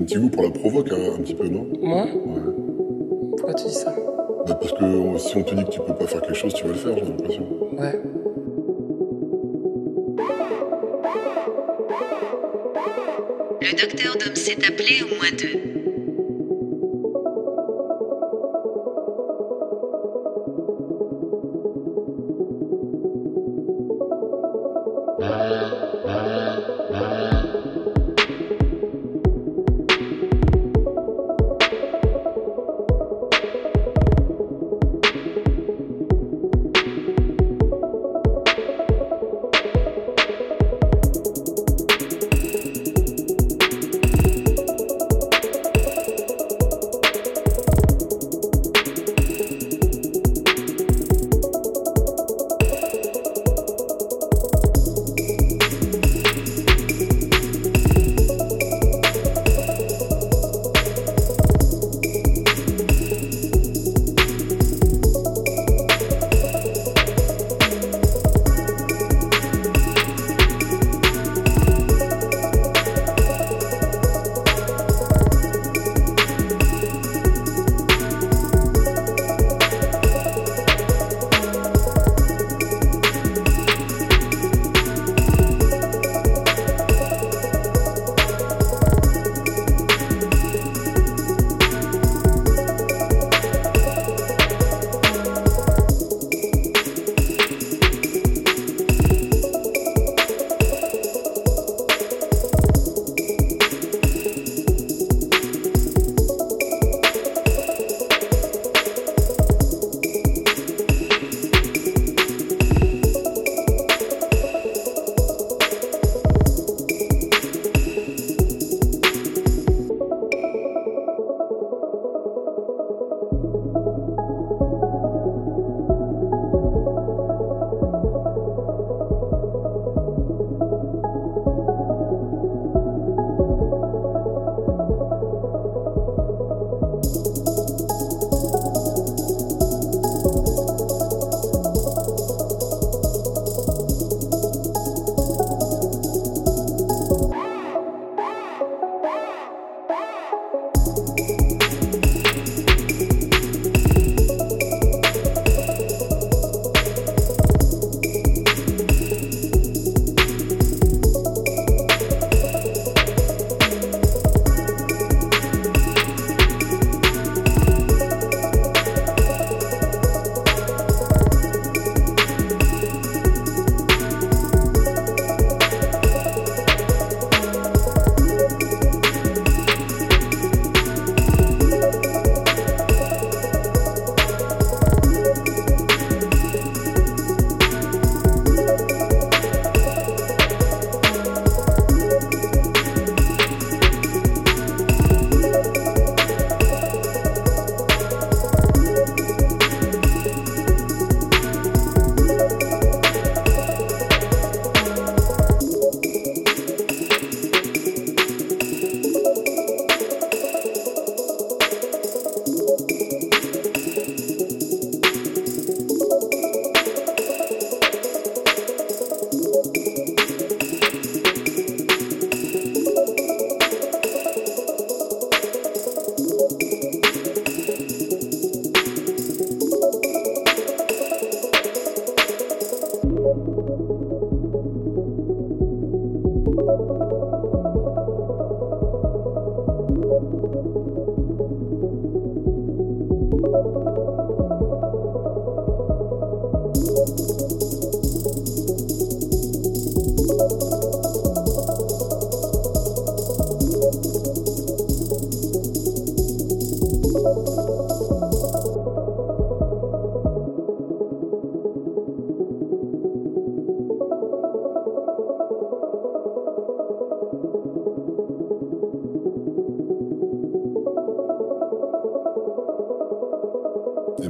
un petit goût pour la provoque, hein, un petit peu, non? Moi Ouais. Pourquoi tu dis ça? Bah, parce que si on te dit que tu peux pas faire quelque chose, tu vas le faire, j'ai l'impression. Ouais. Le docteur Dom s'est appelé au moins deux.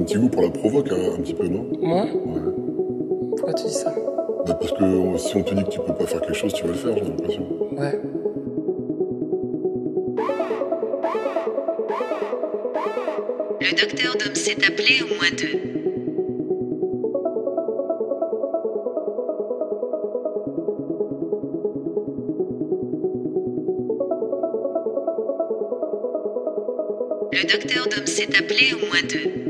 un petit goût pour la provoque, hein, un petit peu, non? Moi? Ouais. Pourquoi tu dis ça? Bah, parce que euh, si on te dit que tu peux pas faire quelque chose, tu vas le faire, j'ai l'impression. Ouais. Le docteur Dom s'est appelé au moins deux. Le docteur Dom s'est appelé au moins deux.